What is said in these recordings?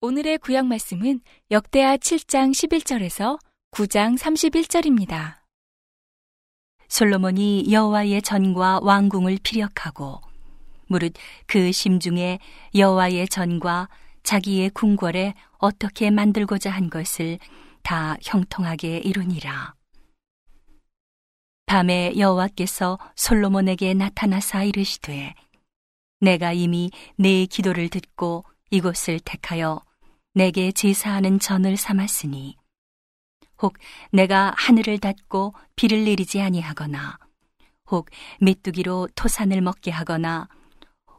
오늘의 구약 말씀은 역대하 7장 11절에서 9장 31절입니다. 솔로몬이 여호와의 전과 왕궁을 피력하고 무릇 그 심중에 여호와의 전과 자기의 궁궐에 어떻게 만들고자 한 것을 다 형통하게 이루니라. 밤에 여호와께서 솔로몬에게 나타나사 이르시되 내가 이미 내 기도를 듣고 이곳을 택하여 내게 제사하는 전을 삼았으니 혹 내가 하늘을 닫고 비를 내리지 아니하거나 혹 메뚜기로 토산을 먹게 하거나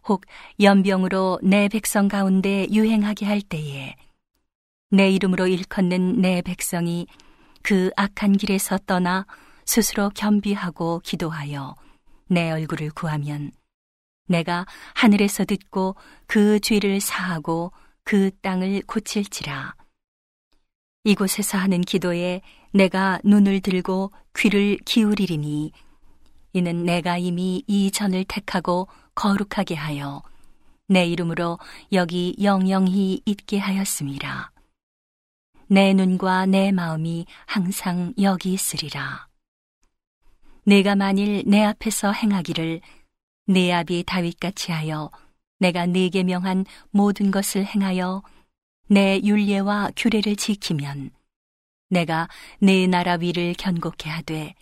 혹 연병으로 내 백성 가운데 유행하게 할 때에 내 이름으로 일컫는 내 백성이 그 악한 길에서 떠나 스스로 겸비하고 기도하여 내 얼굴을 구하면 내가 하늘에서 듣고 그 죄를 사하고 그 땅을 고칠지라. 이곳에서 하는 기도에 내가 눈을 들고 귀를 기울이리니 이는 내가 이미 이 전을 택하고 거룩하게 하여 내 이름으로 여기 영영히 있게 하였습니다. 내 눈과 내 마음이 항상 여기 있으리라. 내가 만일 내 앞에서 행하기를 내 아비 다윗같이 하여 내가 네게 명한 모든 것을 행하여 내 율례와 규례를 지키면 내가 내 나라 위를 견고케 하되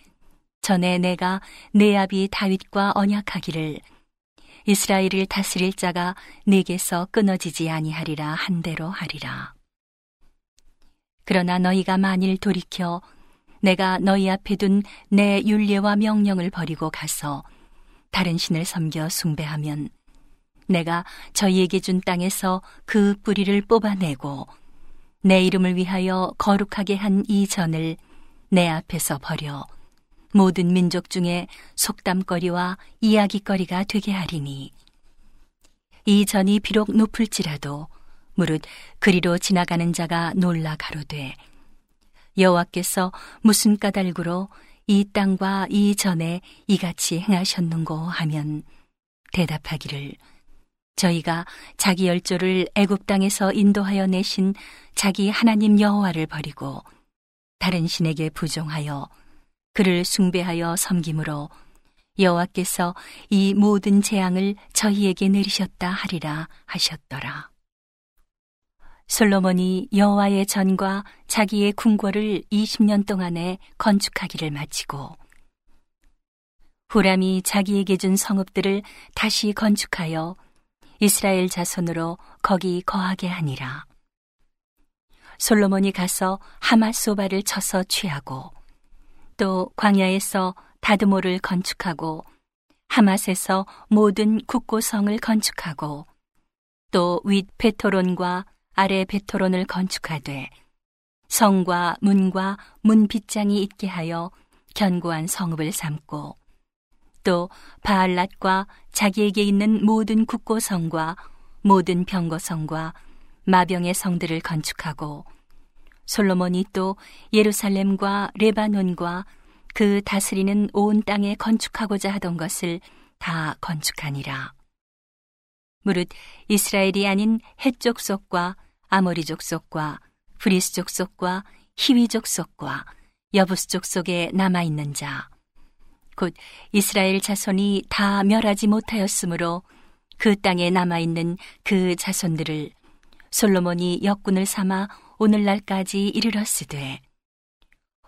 전에 내가 내 아비 다윗과 언약하기를 이스라엘을 다스릴 자가 네게서 끊어지지 아니하리라 한대로 하리라. 그러나 너희가 만일 돌이켜 내가 너희 앞에 둔내 율례와 명령을 버리고 가서 다른 신을 섬겨 숭배하면 내가 저희에게 준 땅에서 그 뿌리를 뽑아내고 내 이름을 위하여 거룩하게 한 이 전을 내 앞에서 버려 모든 민족 중에 속담거리와 이야기거리가 되게 하리니. 이 전이 비록 높을지라도 무릇 그리로 지나가는 자가 놀라 가로되 여호와께서 무슨 까닭으로 이 땅과 이 전에 이같이 행하셨는고 하면 대답하기를 저희가 자기 열조를 애굽 땅에서 인도하여 내신 자기 하나님 여호와를 버리고 다른 신에게 부종하여 그를 숭배하여 섬김으로 여호와께서 이 모든 재앙을 저희에게 내리셨다 하리라 하셨더라. 솔로몬이 여호와의 전과 자기의 궁궐을 20년 동안에 건축하기를 마치고 후람이 자기에게 준 성읍들을 다시 건축하여 이스라엘 자손으로 거기 거하게 하니라. 솔로몬이 가서 하마소바를 쳐서 취하고 또 광야에서 다드모를 건축하고 하맛에서 모든 국고성을 건축하고 또윗 베토론과 아래 베토론을 건축하되 성과 문과 문 빗장이 있게 하여 견고한 성읍을 삼고 또 바알랏과 자기에게 있는 모든 국고성과 모든 병거성과 마병의 성들을 건축하고 솔로몬이 또 예루살렘과 레바논과 그 다스리는 온 땅에 건축하고자 하던 것을 다 건축하니라. 무릇 이스라엘이 아닌 헷족 속과 아모리 족 속과 브리스 족 속과 히위 족 속과 여부스 족 속에 남아 있는 자, 곧 이스라엘 자손이 다 멸하지 못하였으므로 그 땅에 남아 있는 그 자손들을 솔로몬이 역군을 삼아 오늘날까지 이르렀으되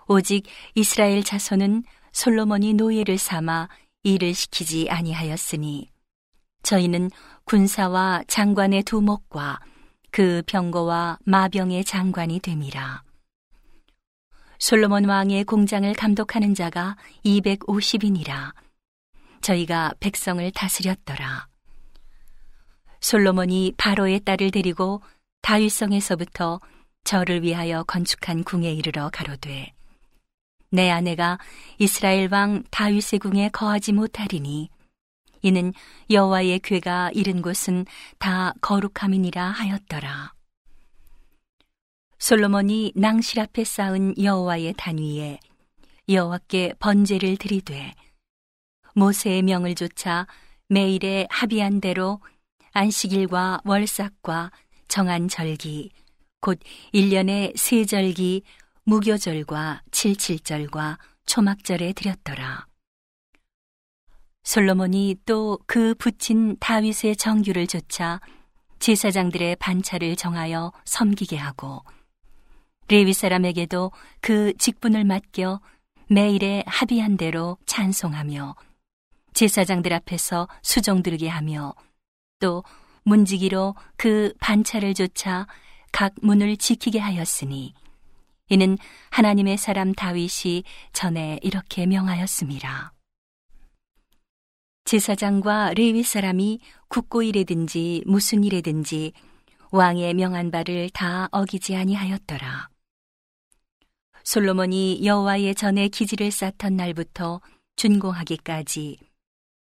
오직 이스라엘 자손은 솔로몬이 노예를 삼아 일을 시키지 아니하였으니 저희는 군사와 장관의 두목과 그 병거와 마병의 장관이 됨이라. 솔로몬 왕의 공장을 감독하는 자가 250인이라. 저희가 백성을 다스렸더라. 솔로몬이 바로의 딸을 데리고 다윗성에서부터 저를 위하여 건축한 궁에 이르러 가로되 내 아내가 이스라엘 왕 다윗의 궁에 거하지 못하리니 이는 여호와의 괴가 이른 곳은 다 거룩함이니라 하였더라. 솔로몬이 낭실 앞에 쌓은 여호와의 단위에 여호와께 번제를 드리되 모세의 명을 조차 매일에 합의한 대로 안식일과 월삭과 정한 절기 곧 1년의 세 절기 무교절과 칠칠절과 초막절에 드렸더라. 솔로몬이 또 그 붙인 다윗의 정규를 조차 제사장들의 반차를 정하여 섬기게 하고 레위 사람에게도 그 직분을 맡겨 매일에 합의한 대로 찬송하며 제사장들 앞에서 수종 들게 하며 또 문지기로 그 반차를 조차 각 문을 지키게 하였으니 이는 하나님의 사람 다윗이 전에 이렇게 명하였습니다. 제사장과 레위 사람이 국고일에든지 무슨 일에든지 왕의 명한 바를 다 어기지 아니하였더라. 솔로몬이 여호와의 전에 기지를 쌓던 날부터 준공하기까지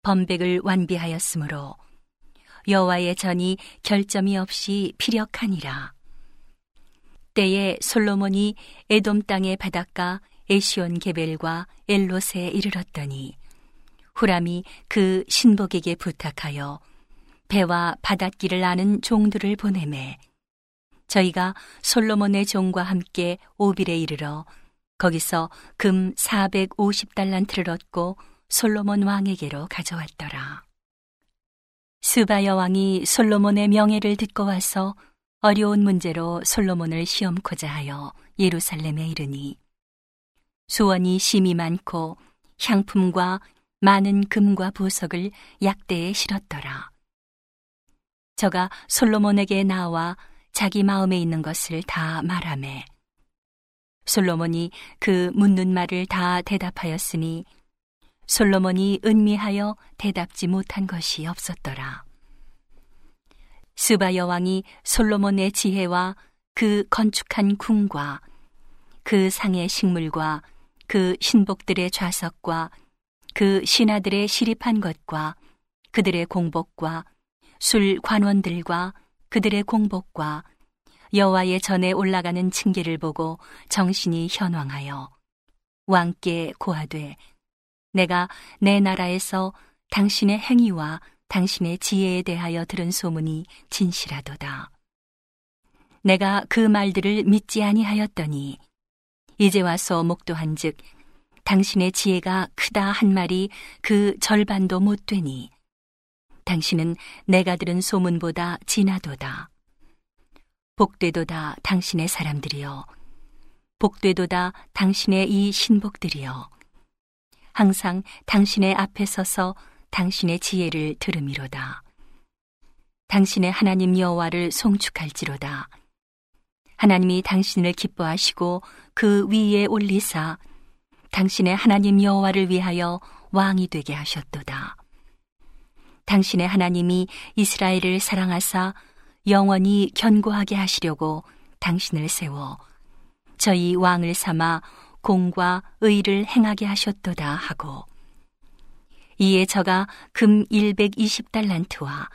범백을 완비하였으므로 여호와의 전이 결점이 없이 피력하니라. 때에 솔로몬이 에돔 땅의 바닷가 에시온 게벨과 엘롯에 이르렀더니 후람이 그 신복에게 부탁하여 배와 바닷길을 아는 종들을 보내매 저희가 솔로몬의 종과 함께 오빌에 이르러 거기서 금 450달란트를 얻고 솔로몬 왕에게로 가져왔더라. 스바 여왕이 솔로몬의 명예를 듣고 와서 어려운 문제로 솔로몬을 시험코자 하여 예루살렘에 이르니 수원이 심이 많고 향품과 많은 금과 보석을 약대에 실었더라. 저가 솔로몬에게 나와 자기 마음에 있는 것을 다 말하매 솔로몬이 그 묻는 말을 다 대답하였으니 솔로몬이 은미하여 대답지 못한 것이 없었더라. 스바 여왕이 솔로몬의 지혜와 그 건축한 궁과 그 상의 식물과 그 신복들의 좌석과 그 신하들의 시립한 것과 그들의 공복과 술 관원들과 그들의 공복과 여호와의 전에 올라가는 층계를 보고 정신이 현황하여 왕께 고하되 내가 내 나라에서 당신의 행위와 당신의 지혜에 대하여 들은 소문이 진실하도다. 내가 그 말들을 믿지 아니하였더니 이제 와서 목도한즉 당신의 지혜가 크다 한 말이 그 절반도 못 되니 당신은 내가 들은 소문보다 진하도다. 복되도다 당신의 사람들이여. 복되도다 당신의 이 신복들이여. 항상 당신의 앞에 서서 당신의 지혜를 들음이로다. 당신의 하나님 여호와를 송축할지로다. 하나님이 당신을 기뻐하시고 그 위에 올리사 당신의 하나님 여호와를 위하여 왕이 되게 하셨도다. 당신의 하나님이 이스라엘을 사랑하사 영원히 견고하게 하시려고 당신을 세워 저희 왕을 삼아 공과 의를 행하게 하셨도다 하고 이에 저가 금 120달란트와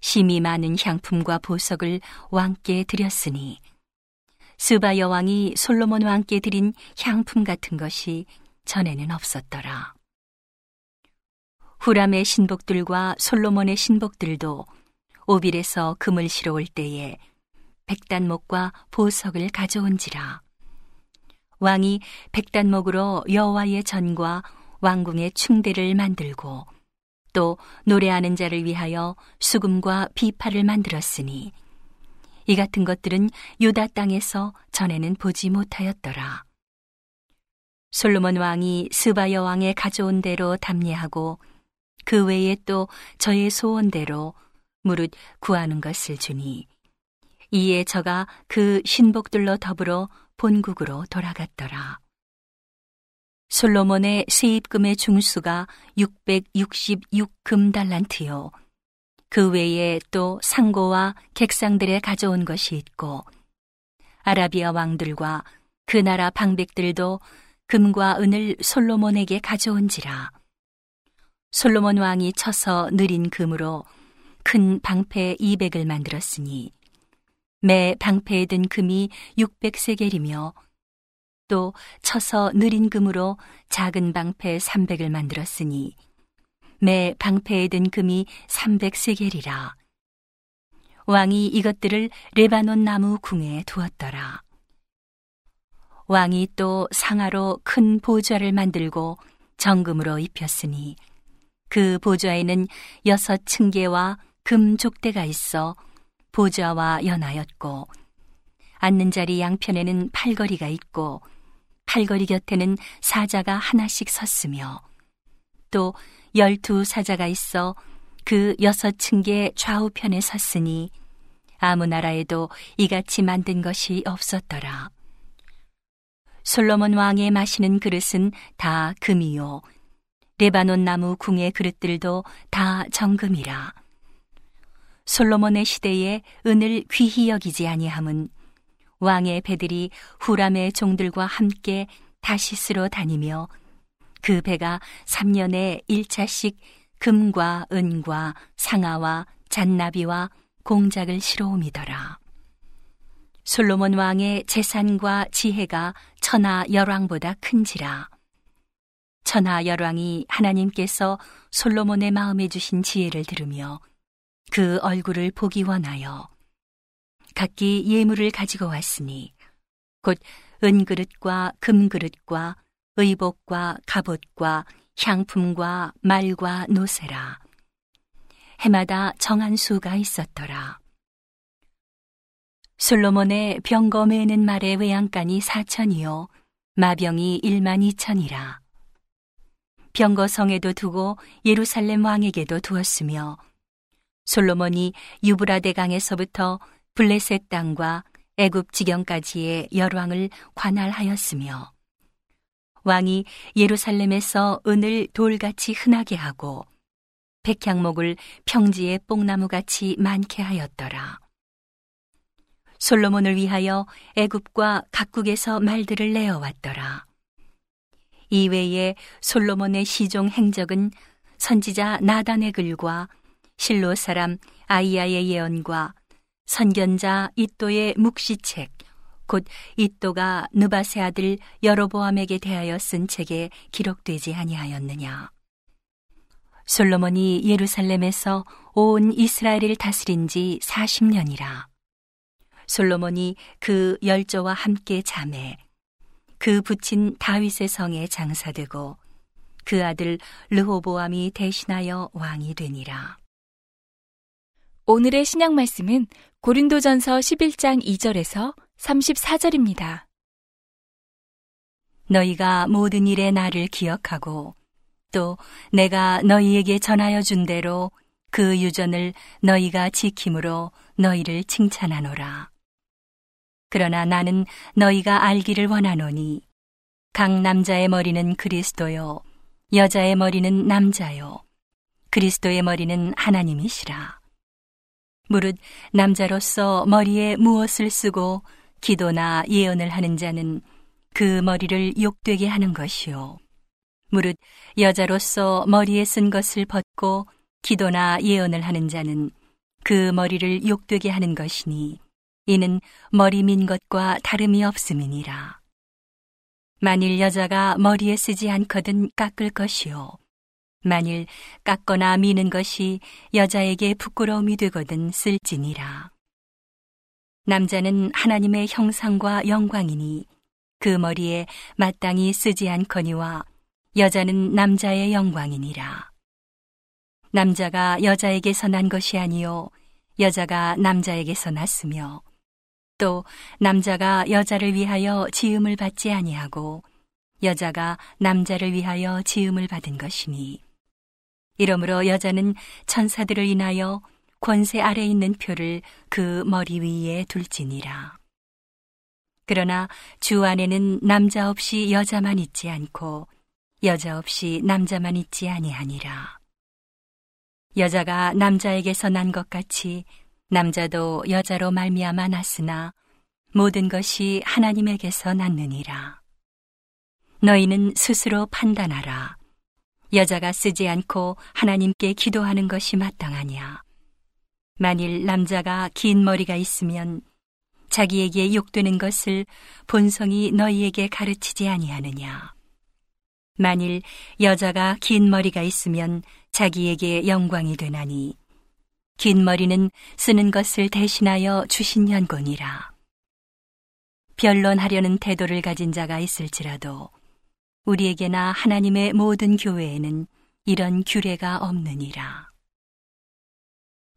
심이 많은 향품과 보석을 왕께 드렸으니 스바 여왕이 솔로몬 왕께 드린 향품 같은 것이 전에는 없었더라. 후람의 신복들과 솔로몬의 신복들도 오빌에서 금을 실어올 때에 백단목과 보석을 가져온지라. 왕이 백단목으로 여호와의 전과 왕궁의 충대를 만들고 또 노래하는 자를 위하여 수금과 비파를 만들었으니 이 같은 것들은 유다 땅에서 전에는 보지 못하였더라. 솔로몬 왕이 스바 여왕의 가져온 대로 답례하고 그 외에 또 저의 소원대로 무릇 구하는 것을 주니 이에 저가 그 신복들로 더불어 본국으로 돌아갔더라. 솔로몬의 세입금의 중수가 666금 달란트요. 그 외에 또 상고와 객상들의 가져온 것이 있고 아라비아 왕들과 그 나라 방백들도 금과 은을 솔로몬에게 가져온지라. 솔로몬 왕이 쳐서 느린 금으로 큰 방패 200을 만들었으니 매 방패에 든 금이 600세겔이며 또 쳐서 느린 금으로 작은 방패 300을 만들었으니 매 방패에 든 금이 300세겔이라. 왕이 이것들을 레바논 나무 궁에 두었더라. 왕이 또 상하로 큰 보좌를 만들고 정금으로 입혔으니 그 보좌에는 여섯 층계와 금 족대가 있어 보좌와 연하였고 앉는 자리 양편에는 팔걸이가 있고 팔걸이 곁에는 사자가 하나씩 섰으며 또 열두 사자가 있어 그 여섯 층계 좌우편에 섰으니 아무 나라에도 이같이 만든 것이 없었더라. 솔로몬 왕의 마시는 그릇은 다 금이요. 레바논 나무 궁의 그릇들도 다 정금이라. 솔로몬의 시대에 은을 귀히 여기지 아니함은 왕의 배들이 후람의 종들과 함께 다시스로 다니며 그 배가 3년에 1차씩 금과 은과 상아와 잔나비와 공작을 실어오미더라. 솔로몬 왕의 재산과 지혜가 천하 열왕보다 큰지라. 천하 열왕이 하나님께서 솔로몬의 마음에 주신 지혜를 들으며 그 얼굴을 보기 원하여 각기 예물을 가지고 왔으니 곧 은그릇과 금그릇과 의복과 갑옷과 향품과 말과 노새라. 해마다 정한 수가 있었더라. 솔로몬의 병거 매는 말의 외양간이 사천이요 마병이 일만 이천이라. 병거 성에도 두고 예루살렘 왕에게도 두었으며 솔로몬이 유브라데 강에서부터 블레셋 땅과 애굽 지경까지의 열왕을 관할하였으며 왕이 예루살렘에서 은을 돌같이 흔하게 하고 백향목을 평지에 뽕나무같이 많게 하였더라. 솔로몬을 위하여 애굽과 각국에서 말들을 내어 왔더라. 이외에 솔로몬의 시종 행적은 선지자 나단의 글과 실로 사람 아이야의 예언과 선견자 이또의 묵시책 곧 이또가 느바세 아들 여로보암에게 대하여 쓴 책에 기록되지 아니하였느냐 솔로몬이 예루살렘에서 온 이스라엘을 다스린 지 40년이라 솔로몬이 그 열조와 함께 잠에 그 붙인 다윗의 성에 장사되고 그 아들 르호보암이 대신하여 왕이 되니라. 오늘의 신약 말씀은 고린도전서 11장 2절에서 34절입니다. 너희가 모든 일에 나를 기억하고 또 내가 너희에게 전하여 준 대로 그 유전을 너희가 지킴으로 너희를 칭찬하노라. 그러나 나는 너희가 알기를 원하노니 각 남자의 머리는 그리스도요 여자의 머리는 남자요 그리스도의 머리는 하나님이시라. 무릇 남자로서 머리에 무엇을 쓰고 기도나 예언을 하는 자는 그 머리를 욕되게 하는 것이요. 무릇 여자로서 머리에 쓴 것을 벗고 기도나 예언을 하는 자는 그 머리를 욕되게 하는 것이니 이는 머리 민 것과 다름이 없음이니라. 만일 여자가 머리에 쓰지 않거든 깎을 것이요. 만일 깎거나 미는 것이 여자에게 부끄러움이 되거든 쓸지니라. 남자는 하나님의 형상과 영광이니 그 머리에 마땅히 쓰지 않거니와 여자는 남자의 영광이니라. 남자가 여자에게서 난 것이 아니요 여자가 남자에게서 났으며 또 남자가 여자를 위하여 지음을 받지 아니하고 여자가 남자를 위하여 지음을 받은 것이니 이러므로 여자는 천사들을 인하여 권세 아래 있는 표를 그 머리 위에 둘지니라. 그러나 주 안에는 남자 없이 여자만 있지 않고 여자 없이 남자만 있지 아니하니라. 여자가 남자에게서 난 것 같이 남자도 여자로 말미암아 났으나 모든 것이 하나님에게서 났느니라. 너희는 스스로 판단하라. 여자가 쓰지 않고 하나님께 기도하는 것이 마땅하냐. 만일 남자가 긴 머리가 있으면 자기에게 욕되는 것을 본성이 너희에게 가르치지 아니하느냐. 만일 여자가 긴 머리가 있으면 자기에게 영광이 되나니 긴 머리는 쓰는 것을 대신하여 주신 연곤이라. 변론하려는 태도를 가진 자가 있을지라도 우리에게나 하나님의 모든 교회에는 이런 규례가 없느니라.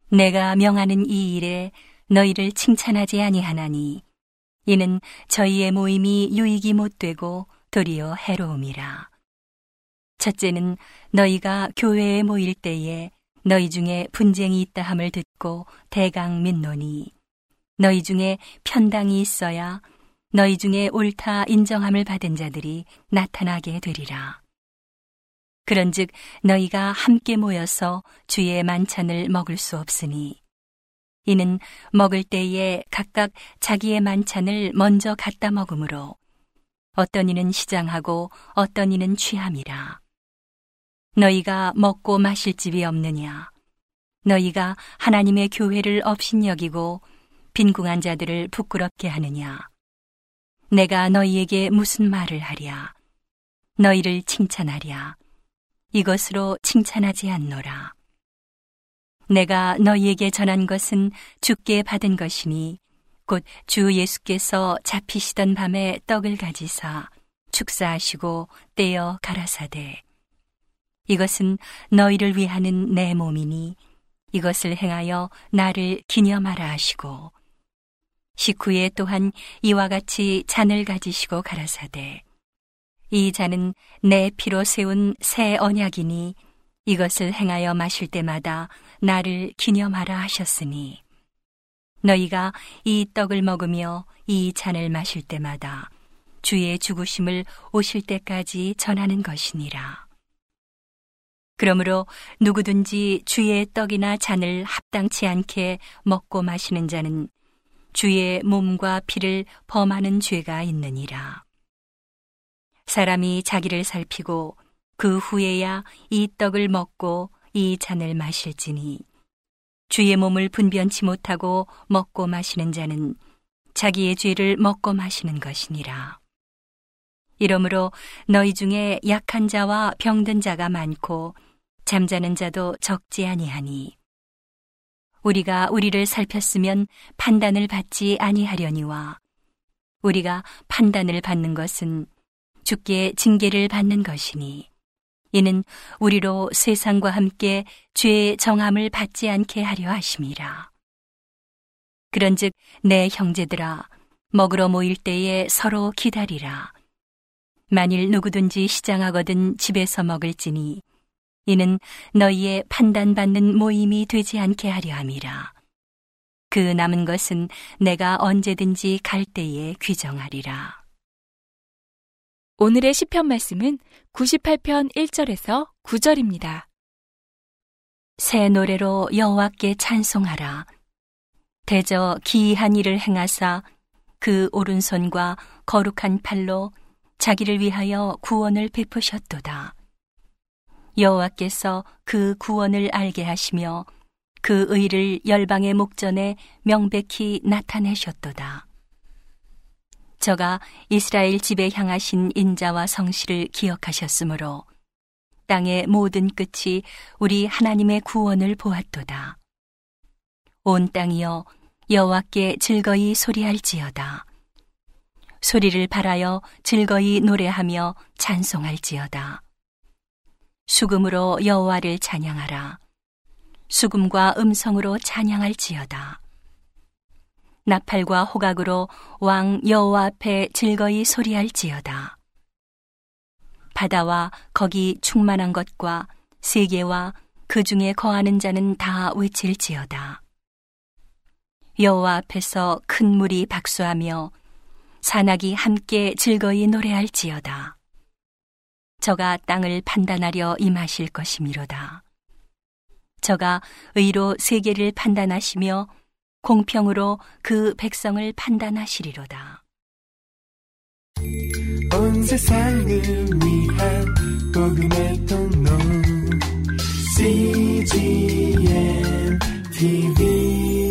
내가 명하는 이 일에 너희를 칭찬하지 아니하나니 이는 저희의 모임이 유익이 못 되고 도리어 해로움이라. 첫째는 너희가 교회에 모일 때에 너희 중에 분쟁이 있다 함을 듣고 대강 믿노니 너희 중에 편당이 있어야 너희 중에 옳다 인정함을 받은 자들이 나타나게 되리라. 그런즉 너희가 함께 모여서 주의 만찬을 먹을 수 없으니 이는 먹을 때에 각각 자기의 만찬을 먼저 갖다 먹으므로 어떤 이는 시장하고 어떤 이는 취함이라. 너희가 먹고 마실 집이 없느냐? 너희가 하나님의 교회를 업신여기고 빈궁한 자들을 부끄럽게 하느냐? 내가 너희에게 무슨 말을 하랴? 너희를 칭찬하랴? 이것으로 칭찬하지 않노라. 내가 너희에게 전한 것은 주께 받은 것이니 곧 주 예수께서 잡히시던 밤에 떡을 가지사 축사하시고 떼어 가라사대 이것은 너희를 위하는 내 몸이니 이것을 행하여 나를 기념하라 하시고 식후에 또한 이와 같이 잔을 가지시고 가라사대 이 잔은 내 피로 세운 새 언약이니 이것을 행하여 마실 때마다 나를 기념하라 하셨으니 너희가 이 떡을 먹으며 이 잔을 마실 때마다 주의 죽으심을 오실 때까지 전하는 것이니라. 그러므로 누구든지 주의 떡이나 잔을 합당치 않게 먹고 마시는 자는 주의 몸과 피를 범하는 죄가 있느니라. 사람이 자기를 살피고 그 후에야 이 떡을 먹고 이 잔을 마실지니 주의 몸을 분변치 못하고 먹고 마시는 자는 자기의 죄를 먹고 마시는 것이니라. 이러므로 너희 중에 약한 자와 병든 자가 많고 잠자는 자도 적지 아니하니 우리가 우리를 살폈으면 판단을 받지 아니하려니와 우리가 판단을 받는 것은 주께 징계를 받는 것이니 이는 우리로 세상과 함께 죄의 정함을 받지 않게 하려 하심이라. 그런즉 내 형제들아 먹으러 모일 때에 서로 기다리라. 만일 누구든지 시장하거든 집에서 먹을지니 이는 너희의 판단받는 모임이 되지 않게 하려 함이라. 그 남은 것은 내가 언제든지 갈 때에 규정하리라. 오늘의 시편 말씀은 98편 1절에서 9절입니다. 새 노래로 여호와께 찬송하라. 대저 기이한 일을 행하사 그 오른손과 거룩한 팔로 자기를 위하여 구원을 베푸셨도다. 여호와께서 그 구원을 알게 하시며 그 의를 열방의 목전에 명백히 나타내셨도다. 저가 이스라엘 집에 향하신 인자와 성실을 기억하셨으므로 땅의 모든 끝이 우리 하나님의 구원을 보았도다. 온 땅이여 여호와께 즐거이 소리할지어다. 소리를 발하여 즐거이 노래하며 찬송할지어다. 수금으로 여호와를 찬양하라. 수금과 음성으로 찬양할지어다. 나팔과 호각으로 왕 여호와 앞에 즐거이 소리할지어다. 바다와 거기 충만한 것과 세계와 그 중에 거하는 자는 다 외칠지어다. 여호와 앞에서 큰 물이 박수하며 산악이 함께 즐거이 노래할지어다. 저가 땅을 판단하려 임하실 것이미로다. 저가 의로 세계를 판단하시며 공평으로 그 백성을 판단하시리로다. 온 세상을 위한 복음의 통로 CGM TV